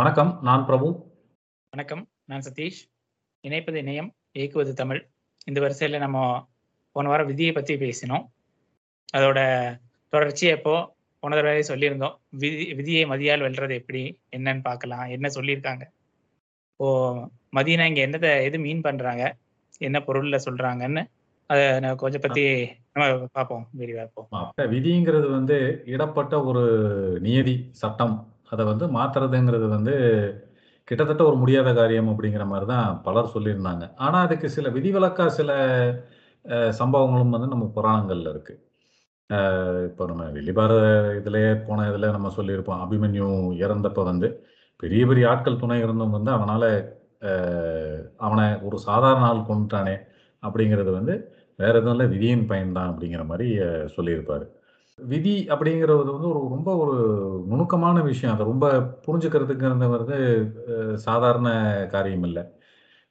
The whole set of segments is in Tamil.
வணக்கம். நான் பிரபு. வணக்கம். நான் சதீஷ். இணைப்பது இணையம், இயக்குவது தமிழ். இந்த வரிசையில நம்ம போன வாரம் விதிய பத்தி பேசினோம். அதோட தொடர்ச்சியா இப்போ போன தடவை சொல்லியிருந்தோம். விதி விதியை மதியால் வெல்றது எப்படி? என்னன்னு பார்க்கலாம். என்ன சொல்லியிருக்காங்க? இப்போ மதினா இங்க என்னத எது மீன் பண்றாங்க? என்ன பொருள்ல சொல்றாங்கன்னு, அத நான் கொஞ்சம் பத்தி நம்ம பார்ப்போம். விரிவா பார்ப்போம். அப்ப விதிங்கிறது வந்து இடப்பட்ட ஒரு நியதி, சட்டம். அதை வந்து மாற்றுறதுங்கிறது வந்து கிட்டத்தட்ட ஒரு முடியாத காரியம் அப்படிங்கிற மாதிரி தான் பலர் சொல்லியிருந்தாங்க. ஆனால் அதுக்கு சில விதிவிலக்கா சில சம்பவங்களும் வந்து நம்ம புராணங்களில் இருக்குது இப்போ நம்ம வெளிபார இதுலேயே போன இதில் நம்ம சொல்லியிருப்போம். அபிமன்யு இறந்தப்போ வந்து பெரிய பெரிய ஆட்கள் துணை இருந்தும் வந்து அவனால் அவனை ஒரு சாதாரண ஆள் கொண்டுட்டானே அப்படிங்கிறது வந்து வேற எதுவும் இல்லை விதியின் பயன்தான் அப்படிங்கிற மாதிரி சொல்லியிருப்பாரு. விதி அப்படிங்கிறது வந்து ஒரு ரொம்ப ஒரு நுணுக்கமான விஷயம். அத ரொம்ப புரிஞ்சுக்கிறதுங்கிறது வந்து சாதாரண காரியம் இல்ல.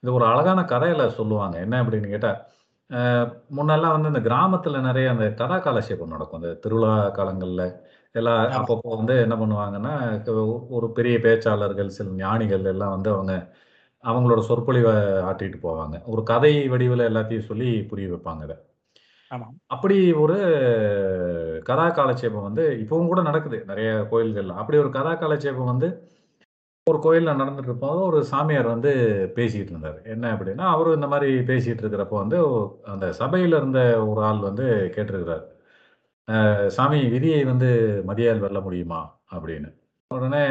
இது ஒரு அழகான கதையில சொல்லுவாங்க. என்ன அப்படின்னு கேட்டா, அ முன்னெல்லாம் வந்து இந்த கிராமத்துல நெறைய அந்த கதா காலட்சேபம் நடக்கும். அந்த திருவிழா காலங்கள்ல எல்லாம். அப்பப்போ வந்து என்ன பண்ணுவாங்கன்னா, ஒரு பெரிய பேச்சாளர்கள், சில ஞானிகள் எல்லாம் வந்து அவங்க அவங்களோட சொற்பொழிவ ஆற்றிட்டு போவாங்க. ஒரு கதை வடிவில எல்லாத்தையும் சொல்லி புரிய வைப்பாங்க அத. அப்படி ஒரு கதா காலட்சேபம் வந்து இப்பவும் கூட நடக்குது நிறைய கோயில்கள்ல. அப்படி ஒரு கதா காலட்சேபம் வந்து ஒரு கோயில்ல நடந்துட்டு இருப்போம் ஒரு சாமியார் வந்து பேசிட்டு இருந்தார் என்ன அப்படின்னா, அவரும் இந்த மாதிரி பேசிட்டு இருக்கிறப்போ வந்து அந்த சபையில இருந்த ஒரு ஆள் வந்து கேட்டிருக்கிறார் சாமி விதியை வந்து மதியால் வெல்ல முடியுமா?" அப்படின்னு. உடனே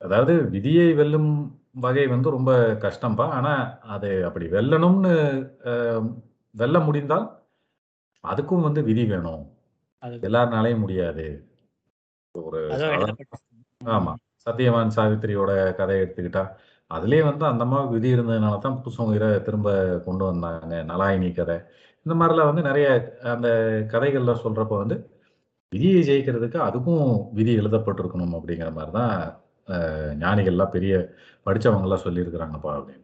அதாவது விதியை வெல்லும் வகை வந்து ரொம்ப கஷ்டம்பா. ஆனா, அது அப்படி வெல்லணும்னு வெல்ல முடிந்தால், அதுக்கும் வந்து விதி வேணும். எல்லார்னாலயும் முடியாது. ஒரு ஆமா. சத்தியவான் சாவித்திரியோட கதைய எடுத்துக்கிட்டா, அதிலேயே வந்து அந்த அம்மாவுக்கு விதி இருந்ததுனால தான் உயிர திரும்ப கொண்டு வந்தாங்க. நலாயினி கதை. இந்த மாரிலாம் வந்து நெறைய அந்த கதைகள்ல சொல்றப்போ வந்து, விதியை ஜெயிக்கிறதுக்கு அதுக்கும் விதி எழுதப்பட்டிருக்கணும் அப்படிங்கிற மாரி தான் ஞானிகள்லாம் பெரிய படிச்சவங்கலாம் சொல்லியிருக்கிறாங்கப்பா அப்படின்னு.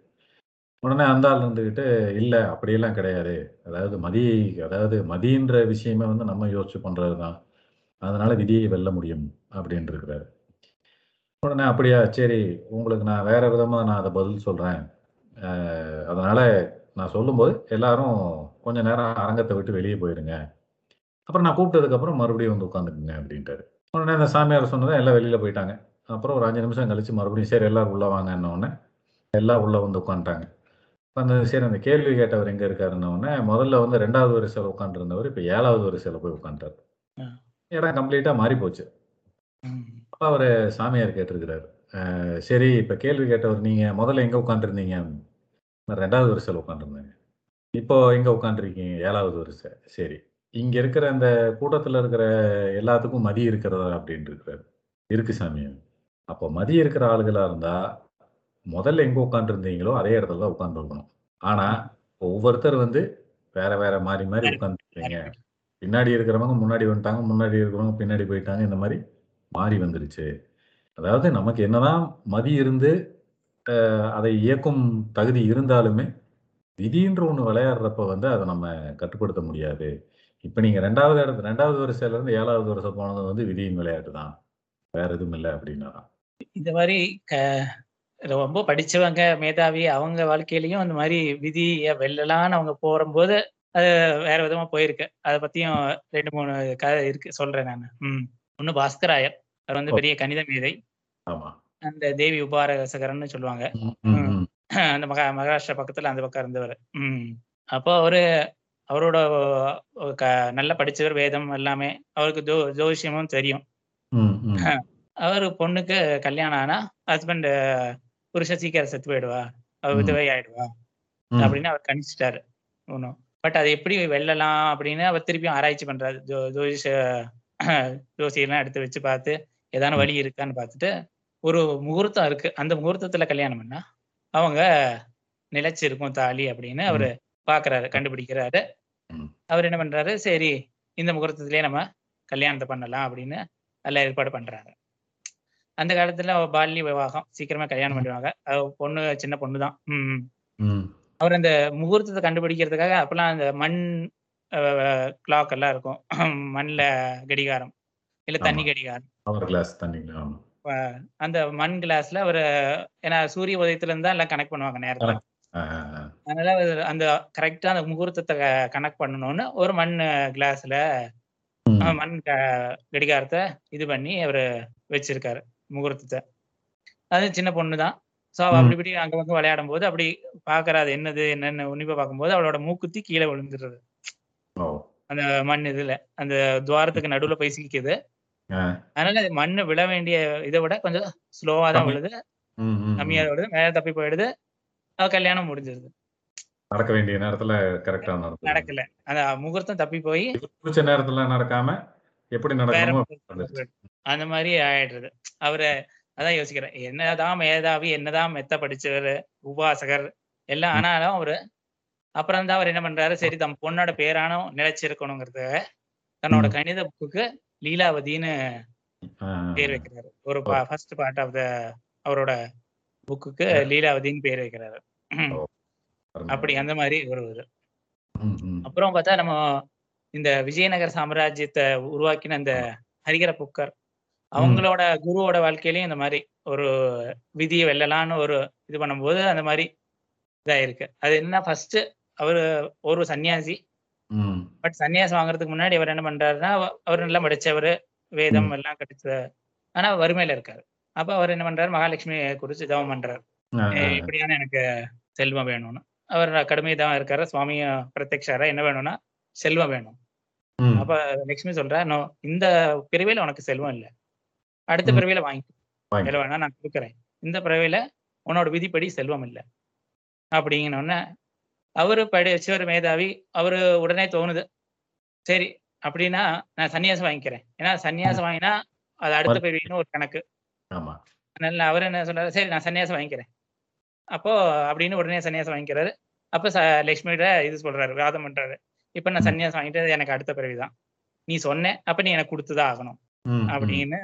உடனே அந்த ஆள் இருந்துகிட்டு, "இல்ல அப்படியெல்லாம் கிடையாது. அதாவது மதி அதாவது மதின்ற விஷயமே வந்து நம்ம யோசிச்சு பண்ணுறது தான். அதனால விதியை வெல்ல முடியும்." அப்படின்னு இருக்கிறாரு. உடனே அப்படியா சரி, உங்களுக்கு நான் வேற விதமா நான் அத பதில் சொல்றேன். அ அதனால நான் சொல்லும்போது எல்லாரும் கொஞ்ச நேரம் அரங்கத்த விட்டு வெளிய போயிருங்க. அப்புறம் நான் கூப்பிட்டதுக்கப்புறம் மறுபடியும் வந்து உட்காந்துக்குங்க அப்படின்ட்டாரு. உடனே அந்த சாமியார் சொன்னதும் எல்லாம் வெளியில போயிட்டாங்க. அப்புறம் ஒரு 5 நிமிஷம் கழிச்சு மறுபடியும் சரி எல்லாரும் உள்ள வாங்கன்ன உடனே, எல்லாம் உள்ள வந்து உட்காந்துட்டாங்க. வந்து சரி அந்த கேள்வி கேட்டவர் எங்க இருக்காருன்ன உடனே, முதல்ல வந்து 2வது வரிசையில உட்கார்ந்திருந்தவரு, இப்ப 7வது வரிசையில போய் உட்காந்துட்டாரு. இடம் கம்ப்ளீட்டா மாறி போச்சு. அப்ப அவரு சாமியார் கேட்டிருக்கிறாரு. சரி இப்ப கேள்வி கேட்டவர் நீங்க முதல்ல எங்க உட்கார்ந்திருந்தீங்க? நான் 2வது வரிசையில உட்கார்ந்திருந்தேங்க. இப்போ எங்க உட்கார்ந்திருக்கீங்க? 7வது வரிசை. சரி. இங்க இருக்கிற அந்த கூட்டத்துல இருக்கிற எல்லாத்துக்கும் மதி இருக்கிறதா? அப்படின்னு இருக்கிறாரு. இருக்கு சாமி. அப்போ மதி இருக்கிற ஆளுகளா இருந்தா, முதல்ல எங்க உட்காந்துருந்தீங்களோ அதே இடத்துல தான் உட்காந்துருக்கணும் ஆனால் ஒவ்வொருத்தர் வந்து வேற வேற மாறி மாறி உட்காந்துருக்கீங்க பின்னாடி இருக்கிறவங்க முன்னாடி வந்துட்டாங்க. முன்னாடி இருக்கிறவங்க பின்னாடி போயிட்டாங்க. இந்த மாதிரி மாறி வந்துருச்சு. அதாவது நமக்கு என்னதான் மதி இருந்து, அதை இயக்கும் தகுதி இருந்தாலுமே, விதின்ற ஒண்ணு விளையாடுறப்ப வந்து அதை நம்ம கட்டுப்படுத்த முடியாது. இப்ப நீங்க 2வது இடத்து 2வது வரிசையில இருந்து 7வது வரிசை போனது வந்து விதியின் விளையாட்டு தான். வேற எதுவும் இல்லை அப்படின்னா இந்த மாதிரி க ரொம்ப படிச்சவங்க, மேதாவி அவங்க வாழ்க்கையிலயும் அந்த மாரி விதிய வெல்லலாம்னு அவங்க போறம்போது, அது வேற விதமா போயிருக்கு. அத பத்தியும் 2, 3 கதை இருக்கு. சொல்றேன் நானு. ம். ஒண்ணு பாஸ்கராயர். அவர் வந்து. பெரிய கணித மேதை. அந்த தேவி உபாரகசகரன்னு சொல்லுவாங்க. அந்த மகா மகாராஷ்டிரா பக்கத்துல அந்த பக்கம் இருந்தவரு. ம். அப்போ அவரு அவரோட க நல்லா படிச்சவர் வேதம் எல்லாமே. அவருக்கு ஜோ ஜோசியமும் தெரியும். அவரு பொண்ணுக்கு கல்யாணம் ஆனா, ஹஸ்பண்ட் புருஷன் சீக்கிரம் செத்து போயிடுவா. அவ. விதவை ஆயிடுவா. அப்படின்னு அவர் கணிச்சுட்டாரு. ஒண்ணும். பட் அத எப்படி வெல்லலாம் அப்படின்னு அவர் திருப்பியும் ஆராய்ச்சி பண்றாரு. ஜோ ஜோதிஷ ஜோசியெல்லாம் எடுத்து வச்சு பார்த்து, ஏதான. வழி இருக்கான்னு பார்த்துட்டு, ஒரு முகூர்த்தம் இருக்கு. அந்த முகூர்த்தத்துல கல்யாணம் பண்ணா, அவங்க நிலைச்சிருக்கும் தாலி அப்படின்னு அவரு ம். பார்க்குறாரு, கண்டுபிடிக்கிறாரு. அவரு என்ன பண்றாரு, சரி இந்த முகூர்த்தத்திலேயே நம்ம கல்யாணத்த பண்ணலாம் அப்படின்னு எல்லாம் ஏற்பாடு பண்றாங்க. அந்த காலத்துல பால்ய விவாகம். சீக்கிரமா கல்யாணம். அவ பொண்ணு சின்ன பொண்ணு தான். அவர் அந்த முகூர்த்தத்த கண்டுபிடிக்கிறதுக்காக அப்பலாம் அந்த மண் கிளாக் எல்லாம் இருக்கும். மண்ல கடிகாரம். இல்ல தண்ணி. கடிகாரம். அந்த மண் கிளாஸ்ல அவரு ஏன்னா சூரிய உதயத்துல இருந்து எல்லாம் கனெக்ட் பண்ணுவாங்க நேரத்த. கரெக்ட். ஆ, ஆ, ஆ. அதனால அது அந்த கரெக்ட்டா அந்த முகூர்த்தத்த கனெக்ட் பண்ணணும்னு ஒரு மண் கிளாஸ்ல. மண் கடிகாரத்த இது பண்ணி அவரு வச்சிருக்காரு, முகூர்த்தத்த. அது சின்ன பொண்ணு தான். ஸோ அவ ம். அப்படி இப்படி அங்க வந்து விளையாடும்போது, அப்படி பார்க்குறா அது என்னது என்னன்னு உன்னிப்பா பார்க்கும்போது, அவளோட மூக்குத்தி கீழ விழுந்துருது. ஓ! அந்த மண் இதுல. அந்த துவாரத்துக்கு நடுவுல போய் சிக்கிக்குது. அதனால மண்ணு விழ வேண்டிய இத விட கொஞ்சம் ஸ்லோவா தான். விழுது. கம்மியா. விழுது. மேல தப்பி போயிடுது. அவ கல்யாணம் முடிஞ்சிருது. நடக்க வேண்டிய நேரத்துல கரெக்ட்டா நடந்தது. நடக்கல. அந்த முகூர்த்தம் தப்பி போய் புடிச்ச நேரத்துல நடக்காம, எப்படி நடக்கணுமோ. அந்த மாரி ஆயிடுறது. அவரு அதான் யோசிக்கிறேன். என்னதான் மேதாவி, என்னதான் மெத்த படிச்சவரு, உபாசகர் எல்லாம். ஆனாலும் அவரு அப்புறம் தான் அவர் என்ன பண்றாரு, சரி தம் பொண்ணோட பேரானும் நிலைச்சிருக்கணுங்கிறதுக்காக, தன்னோட. கணித புக்குக்கு லீலாவதின்னு பேர். வைக்கிறாரு. ஒரு ஃபர்ஸ்ட் பார்ட் ஆஃப் த அவரோட புக்குக்கு. லீலாவதின்னு பேர் வைக்கிறாரு. அப்படி. அந்த மாரி ஒரு இது. அப்புறம் பார்த்தா நம்ம இந்த விஜயநகர சாம்ராஜ்யத்த உருவாக்கின அந்த. ஹரிகர புக்கர். அவங்களோட குருவோட வாழ்க்கையிலயும் இந்த மாரி ஒரு விதிய வெல்லலான்னு ஒரு இது பண்ணும்போது, அந்த மாரி இதாயிருக்கு. அது என்ன ஃபர்ஸ்ட் அவரு ஒரு சன்னியாசி. பட் சன்னியாசம் வாங்குறதுக்கு முன்னாடி அவர் என்ன பண்றாருன்னா, அவரு நல்லா படிச்சவரு. வேதம். எல்லாம் கிடைச்ச ஆனா வறுமையில இருக்காரு. அப்ப அவர் என்ன பண்றாரு, மகாலட்சுமிய குறிச்சு தவம் பண்றாரு. எப்படியான எனக்கு செல்வம் வேணும்னு. அவர் கடுமை தவம் இருக்காரு. சுவாமியும் பிரத்யக்ஷாரா என்ன வேணும்னா, செல்வம் வேணும். அப்ப லட்சுமி சொல்றா, "நோ இந்த பிறவியில உனக்கு செல்வம் இல்ல. அடுத்த. பிறவியில வாங்கிக்கோ. வேணா நான் குடுக்குறேன். இந்த பிறவியில உன்னோட விதிப்படி செல்வம் இல்ல." அப்படிங்கனோனே, அவரு படிச்சவரு மேதாவி. அவரு உடனே தோணுது. சரி அப்படின்னா நான் சன்னியாசம் வாங்கிக்கிறேன். ஏன்னா. சன்னியாசம் வாங்கினா, அது அடுத்த பிறவின்னு ஒரு கணக்கு. அதனால அவரு என்ன சொல்றாரு, சரி நான் சன்னியாசம் வாங்கிக்கிறேன். அப்போ அப்படின்னு உடனே சன்னியாசம் வாங்கிக்கிறாரு. அப்ப ச லட்சுமிகிட்ட இது சொல்றாரு, வாதம் பண்றாரு. இப்ப நான். சன்னியாசம் வாங்கிட்டு எனக்கு அடுத்த பிறவி தான். நீ சொன்ன, அப்ப நீ எனக்கு குடுத்து தான் ஆகணும். அப்படின்னு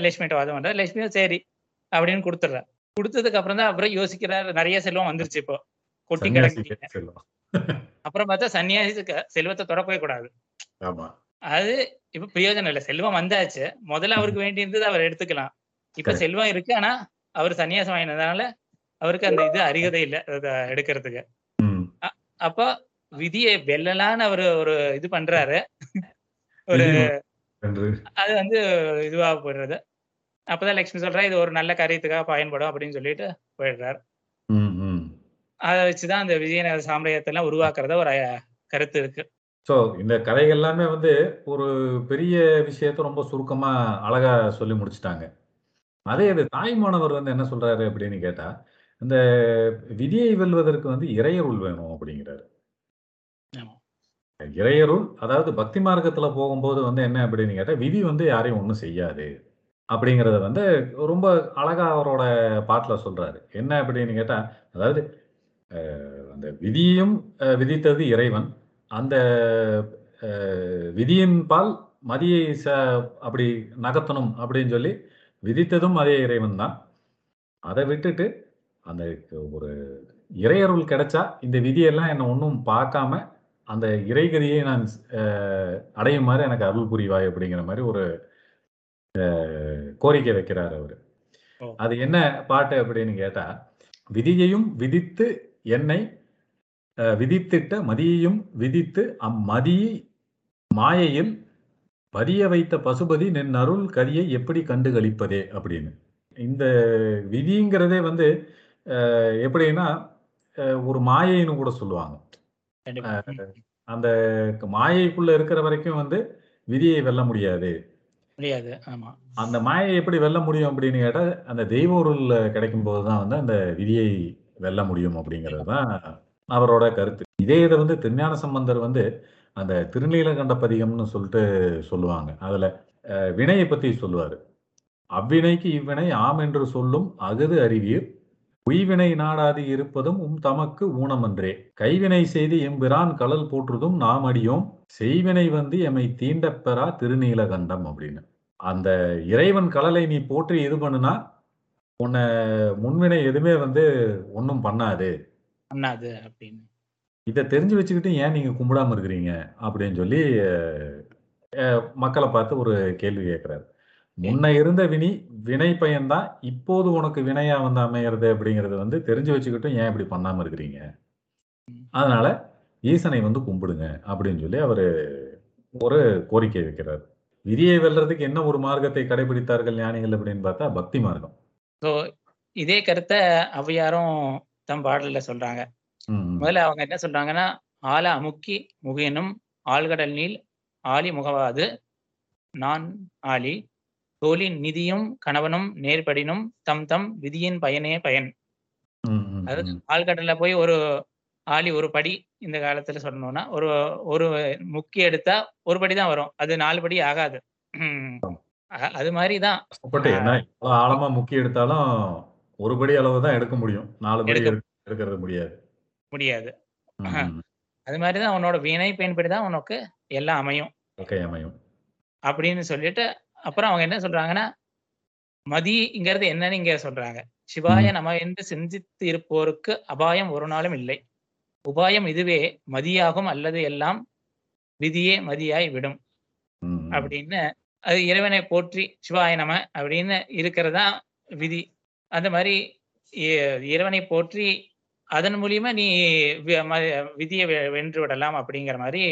லட்சுமிகிட்ட வாதம் பண்றாரு. லட்சுமியும் சரி அப்படின்னு குடுத்துடுறா. குடுத்ததுக்கு அப்புறம் தான் அப்புறம் யோசிக்கிறாரு. நெறைய செல்வம் வந்துருச்சு இப்போ. கொட்டி. செல்வம். அப்புறம் பார்த்தா சன்னியாசிக்கு செல்வத்த தொடவே கூடாது. அது இப்ப பிரயோஜனம் இல்ல. செல்வம் வந்தாச்சு. முதல்ல. அவருக்கு வேண்டியிருந்தது அவர் எடுத்துக்கலாம். இப்ப. செல்வம் இருக்கு. ஆனா, அவரு சன்னியாசம் வாங்கினதுனால, அவருக்கு அந்த இது அருகதை இல்ல. எடுக்கறதுக்கு. அப்போ விதிய வெல்லலான்னு அவரு ஒரு இது பண்றாரு. ஒரு அது வந்து இதுவா போயிடுறது. அப்பதான் லட்சுமி சொல்றா, "இது ஒரு நல்ல காரியத்துக்காக பயன்படும்." அப்படின்னு சொல்லிட்டு போயிடுறார். ம், ம். அத வச்சு தான் அந்த விஜயநகர சாம்ராஜ்யத்தெல்லாம் உருவாக்குறதா ஒரு கருத்து இருக்கு. ஸோ, இந்த கதை எல்லாமே வந்து ஒரு பெரிய விஷயத்த ரொம்ப சுருக்கமா அழகா சொல்லி முடிச்சுட்டாங்க. அதே இது தாய்மானவர் வந்து என்ன சொல்றாரு அப்படின்னு கேட்டா, இந்த விதியை வெல்வதற்கு வந்து இறையருள் வேணும் அப்படிங்கிறாரு. இறையருள் அதாவது பக்தி மார்க்கத்தில் போகும்போது வந்து என்ன அப்படின்னு கேட்டால் விதி வந்து யாரையும் ஒன்றும் செய்யாது. அப்படிங்கிறத வந்து ரொம்ப அழகாக அவரோட பாட்டில் சொல்கிறாரு என்ன அப்படின்னு கேட்டால் அதாவது அந்த விதியையும் விதித்தது இறைவன். அந்த விதியின் விதியின்பால் மதியை ச அப்படி நகர்த்தணும் அப்படின்னு சொல்லி விதித்ததும் அதே இறைவன் தான். அதை விட்டுட்டு, அந்த ஒரு இறையருள் கிடைச்சா, இந்த விதியெல்லாம் என்னை ஒன்றும் பார்க்காம, அந்த இறைகதியை நான் ஸ் அ அடையுமாறு எனக்கு அருள் புரிவாய் அப்படிங்கிற மாரி ஒரு கோரிக்கை வைக்கிறாரு அவரு. அது என்ன பாட்டு அப்படின்னு கேட்டா, "விதியையும் விதித்து என்னை விதித்திட்ட மதியையும் விதித்து அம்மதி மாயையில் பதிய வைத்த பசுபதி நின் அருள் கதியை எப்படி கண்டு களிப்பதே" அப்படின்னு. இந்த விதிங்கிறதே வந்து எப்படின்னா, ஒரு மாயைன்னு கூட சொல்லுவாங்க. அந்த மாயைக்குள்ள இருக்கிற வரைக்கும் வந்து விதியை வெல்ல முடியாது. முடியாது. ஆமா. அந்த மாயையை எப்படி வெல்ல முடியும் அப்படின்னு கேட்டா, அந்த தெய்வ அருள் கிடைக்கும்போது தான் வந்து அந்த விதியை வெல்ல முடியும் அப்படிங்கிறது தான் அவரோட கருத்து. இதே இத வந்து திருஞான சம்பந்தர் வந்து அந்த திருநீலகண்ட பதிகம்னு சொல்லிட்டு சொல்லுவாங்க. அதுல வினைய பத்தி சொல்லுவாரு. "அவ்வினைக்கு இவ்வினை ஆம் என்று சொல்லும் அஃது அறிவீர். உய்வினை நாடாது இருப்பதும் உம் தமக்கு ஊனமன்றே. கைவினை செய்து எம்பிரான் கழல் போற்றுதும் நாம் அறியோம். செய்வினை வந்து எமைத் தீண்டப் பெறா திருநீலகண்டம்" அப்படின்னு. அந்த இறைவன் கழலை நீ போற்றி இது பண்ணுனா, உன்ன முன்வினை எதுவுமே வந்து ஒண்ணும் பண்ணாது. பண்ணாது அப்படின்னு. இத தெரிஞ்சு வச்சுக்கிட்டு ஏன் நீங்க கும்பிடாம இருக்கிறீங்க? அப்படின்னு சொல்லி மக்கள பார்த்து ஒரு கேள்வி கேட்கிறாரு. முன்ன இருந்த வினி வினை பயன்தான் இப்போது உனக்கு வினையா வந்து அமையிறது அப்படிங்கறது வந்து தெரிஞ்சு வச்சுக்கிட்டும் ஏன் இப்படி பண்ணாம இருக்கிறீங்க. அதனால ஈசனை வந்து கும்பிடுங்க அப்படின்னு சொல்லி அவரு ஒரு கோரிக்கை வைக்கிறார் விதியை வெல்றதுக்கு என்ன ஒரு மார்க்கத்தை கடைபிடித்தார்கள் ஞானிகள் அப்படின்னு பார்த்தா பக்தி மார்க்கம் ஸோ இதே கருத்தை ஔவையாரும் தம் பாடல்ல சொல்றாங்க. முதல்ல அவங்க என்ன சொல்றாங்கன்னா ஆல அமுக்கி முகினும் ஆழ்கடல் நீள் ஆலி முகவாது நான் ஆலி தோழின் நிதியும் கணவனும் நேர்படினும் தம் தம் விதியின் பயனே பயன். அதாவது. ஆழ்கடல்ல போய் ஒரு ஆளி ஒரு படி இந்த காலத்துல சொல்லணும்னா ஒரு ஒரு முக்கி எடுத்தா ஒரு படி தான் வரும். அது நாலு படி ஆகாது. அது மாதிரி தான் கஷ்டப்பட்டு என்ன எவ்வளவு ஆழமா முக்கி எடுத்தாலும் ஒரு படி அளவு தான் எடுக்க முடியும். நாலு படி எடுக்க- எடுக்க- எடுக்கிறது முடியாது. முடியாது. அது மாதிரி தான் உன்னோட வினை பயன்படி தான் உனக்கு எல்லாம் அமையும். அமையும். அப்படின்னு சொல்லிட்டு அப்புறம் அவங்க என்ன சொல்றாங்கன்னா மதிங்கிறது என்னன்னு இங்க சொல்றாங்க சிவாய. நம என்று சிந்தித்து இருப்போருக்கு அபாயம் ஒரு நாளும் இல்லை உபாயம் இதுவே மதியாகும் அல்லது எல்லாம் விதியே மதியாய் விடும். அப்படின்னு அது இறைவனை போற்றி சிவாய நம அப்படின்னு இருக்கிறதா விதி அந்த மாதிரி இறைவனை போற்றி அதன் மூலியமா நீ விதியை வென்று விடலாம் அப்படிங்கிற மாதிரி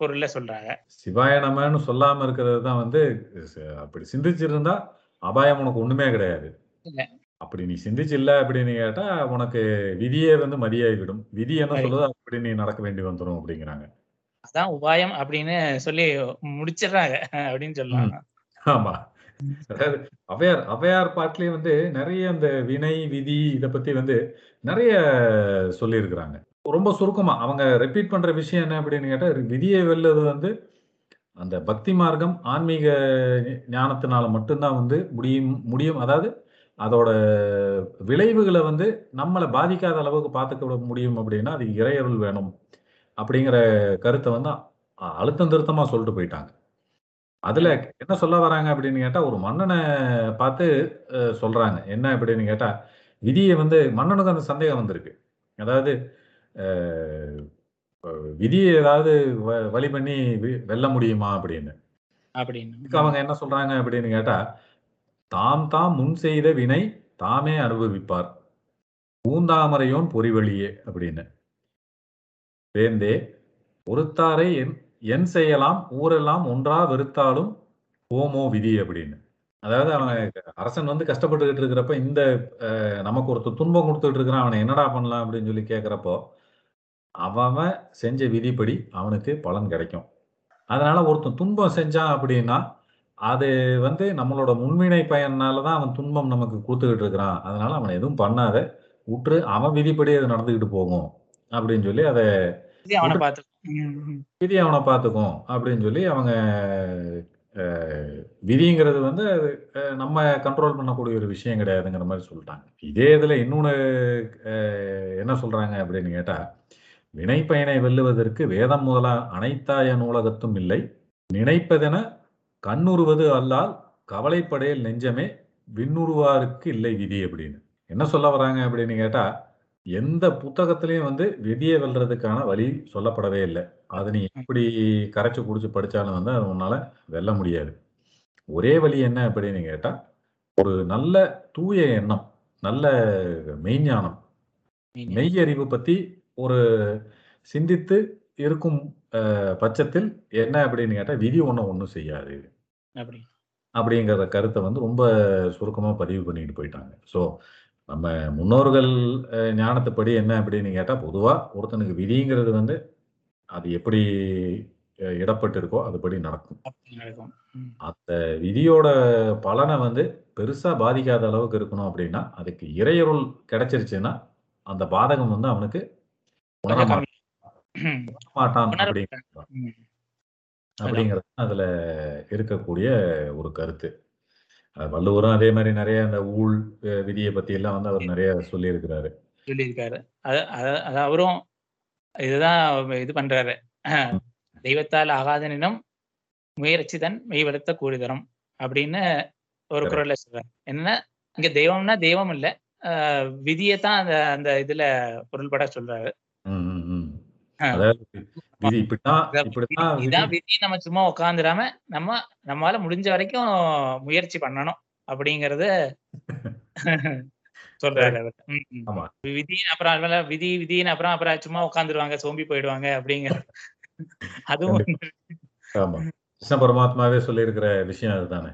பொருள்ல சொல்றாங்க. சிவாய நமன்னு சொல்லாம இருக்கிறது தான் வந்து அப்படி சிந்திச்சிருந்தா அபாயம் உனக்கு ஒண்ணுமே கிடையாது. அப்படி நீ சிந்திச்சு இல்ல அப்படின்னு கேட்டா உனக்கு விதியே வந்து மதியாகி விடும் விதி என்ன. சொல்லுதோ அப்படி நீ நடக்க வேண்டி வந்துரும் அப்படிங்கிறாங்க. அதான் உபாயம் அப்படின்னு சொல்லி முடிச்சிடுறாங்க அப்படின்னு சொல்லலாம். ஆமா. அதாவது அவையார் அவையார் பாட்டிலேயே வந்து நிறைய அந்த வினை விதி இத பத்தி வந்து நிறைய சொல்லியிருக்கிறாங்க. ரொம்ப சுருக்கமா அவங்க ரிப்பீட் பண்ற விஷயம் என்ன அப்படின்னு கேட்டா விதியை வெல்லுவது வந்து அந்த பக்தி மார்க்கம் ஆன்மீக ஞானத்தினால மட்டும்தான் வந்து முடியும் முடியும். அதாவது அதோட விளைவுகளை வந்து நம்மளை பாதிக்காத அளவுக்கு பார்த்துக்க முடியும் அப்படின்னா அது இறையருள் வேணும் அப்படிங்கிற கருத்தை வந்து அ- அழுத்தம் திருத்தமா சொல்லிட்டு போயிட்டாங்க. அதுல என்ன சொல்ல வராங்க அப்படின்னு கேட்டா ஒரு மன்னனை பார்த்து சொல்றாங்க. என்ன அப்படின்னு கேட்டா விதியை வந்து மன்னனுக்கு அந்த சந்தேகம் வந்திருக்கு. அதாவது விதியை ஏதாவது வழி பண்ணி வெல்ல முடியுமா அப்படின்னு. அப்படின்னு. அவங்க என்ன சொல்றாங்க அப்படின்னு கேட்டா தாம் தாம் முன் செய்த வினை தாமே அனுபவிப்பார். பூந்தாமரையோன் பொறிவழியே அப்படின்னு. வேந்தே ஒருத்தாரை என் என் செய்யலாம் ஊரெல்லாம் ஒன்றா வெறுத்தாலும் ஓமோ விதி அப்படின்னு. அதாவது அவன் அரசன் வந்து கஷ்டப்பட்டுக்கிட்டு இருக்கிறப்ப இந்த நமக்கு ஒருத்தர் துன்பம் கொடுத்துட்டு இருக்கிறான் அவனை என்னடா பண்ணலாம் அப்படின்னு சொல்லி கேட்கிறப்போ அவன் செஞ்ச விதிப்படி அவனுக்கு பலன் கிடைக்கும். அதனால ஒருத்தன் துன்பம் செஞ்சான் அப்படின்னா அது வந்து நம்மளோட முன்வினை பயனால தான் அவன் துன்பம் நமக்கு கொடுத்துக்கிட்டு இருக்கிறான். அதனால அவன் எதுவும் பண்ணாத. விட்டுரு அவன் விதிப்படி அது நடந்துக்கிட்டு போகும். அப்படின்னு சொல்லி அதை. விதி அவனை பார்த்துக்கும். அப்படின்னு சொல்லி அவங்க விதிங்கிறது வந்து அது, நம்ம கண்ட்ரோல் பண்ணக்கூடிய ஒரு விஷயம் கிடையாதுங்கிற மாதிரி சொல்லிட்டாங்க. இதே இதுல இன்னொன்னு அஹ், என்ன சொல்றாங்க அப்படின்னு கேட்டா வினை பயனை வெல்லுவதற்கு வேதம் முதலா அனைத்தாய நூலகத்தும் இல்லை. நினைப்பதென கண்ணுறுவது அல்லால் கவலைப்படையல் நெஞ்சமே விண்ணுருவாருக்கு இல்லை விதி அப்படின்னு. என்ன சொல்ல வராங்க அப்படின்னு கேட்டா எந்த புத்தகத்திலையும் வந்து விதியை வெல்றதுக்கான வழி சொல்லப்படவே இல்லை. அது நீ எப்படி கரைச்சு குடிச்சு படிச்சாலும் வந்து அது உன்னால வெல்ல முடியாது. ஒரே வழி என்ன அப்படின்னு கேட்டா ஒரு நல்ல தூய எண்ணம் நல்ல மெய்ஞானம். மெய்யறிவு பத்தி ஒரு சிந்தித்து இருக்கும் பட்சத்தில் என்ன அப்படின்னு கேட்டா விதி ஒன்றும் ஒன்றும் செய்யாது. அப்படி. அப்படிங்கிற கருத்தை வந்து ரொம்ப சுருக்கமா பதிவு பண்ணிட்டு போயிட்டாங்க. ஸோ நம்ம முன்னோர்கள் ஞானத்துப்படி என்ன அப்படின்னு கேட்டா பொதுவா ஒருத்தனுக்கு விதிங்கிறது வந்து அது எப்படி அஹ், இடப்பட்டு இருக்கோ அதுபடி நடக்கும். அந்த விதியோட பலனை வந்து பெருசா பாதிக்காத அளவுக்கு இருக்கணும் அப்படின்னா அதுக்கு இறையருள் கிடைச்சிருச்சுன்னா அந்த பாதகம் வந்து அவனுக்கு மாட்டான். அப்படிங்கிறது அதுல இருக்கக்கூடிய ஒரு கருத்து. வள்ளுவரும் அதே மாதிரி நிறைய அந்த ஊழ் விதியை பத்தி எல்லாம் வந்து அவர் நிறைய சொல்லியிருக்கிறாரு. சொல்லியிருக்காரு. அது அவரும் இதுதான் இது பண்றாரு. தெய்வத்தால் ஆகாதனினும் முயற்சிதன் மெய்வெடுத்த கூடிதரும் அப்படின்னு ஒரு. குரல்ல சொல்றாரு. என்னன்னா இங்க தெய்வம்னா தெய்வம் இல்ல. ஆஹ் விதியை தான் அந்த அந்த இதுல பொருள்பட சொல்றாரு. நம்ம சும்மா உட்காந்துடாம நம்ம நம்மளால முடிஞ்ச வரைக்கும் முயற்சி பண்ணணும் அப்படிங்கறத சொல்றாரு அவர். ம், ம். ஆமா. விதி அப்புறம் விதி விதின்னு அப்புறம் அப்புறம் சும்மா உட்காந்துருவாங்க சோம்பி போயிடுவாங்க அப்படிங்கிற அதுவும். ஆமா. கிருஷ்ண பரமாத்மாவே சொல்லியிருக்கிற விஷயம் அதுதானே.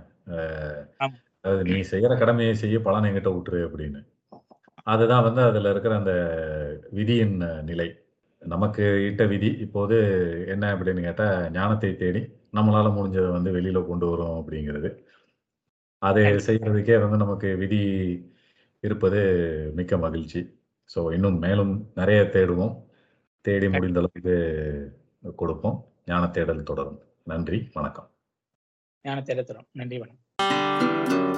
அதாவது நீ செய்யற கடமையை செய்ய பலன் என்கிட்ட விட்டுரு அப்படின்னு. அதுதான் வந்து அதுல இருக்கிற அந்த விதியின் நிலை. நமக்கு இட்ட விதி இப்போது என்ன அப்படின்னு கேட்டா ஞானத்தை தேடி நம்மளால முடிஞ்சதை வந்து வெளியில கொண்டு வரும் அப்படிங்கிறது. அது கண்டிப்பா. செய்யறதுக்கே வந்து நமக்கு விதி இருப்பது மிக்க மகிழ்ச்சி. ஸோ இன்னும் மேலும் நிறைய தேடுவோம். தேடி முடிந்த அளவுக்கு கொடுப்போம். ஞான தேடல் தொடரும். நன்றி. வணக்கம். ஞானத்தை எடுத்துரும் நன்றி வணக்கம்.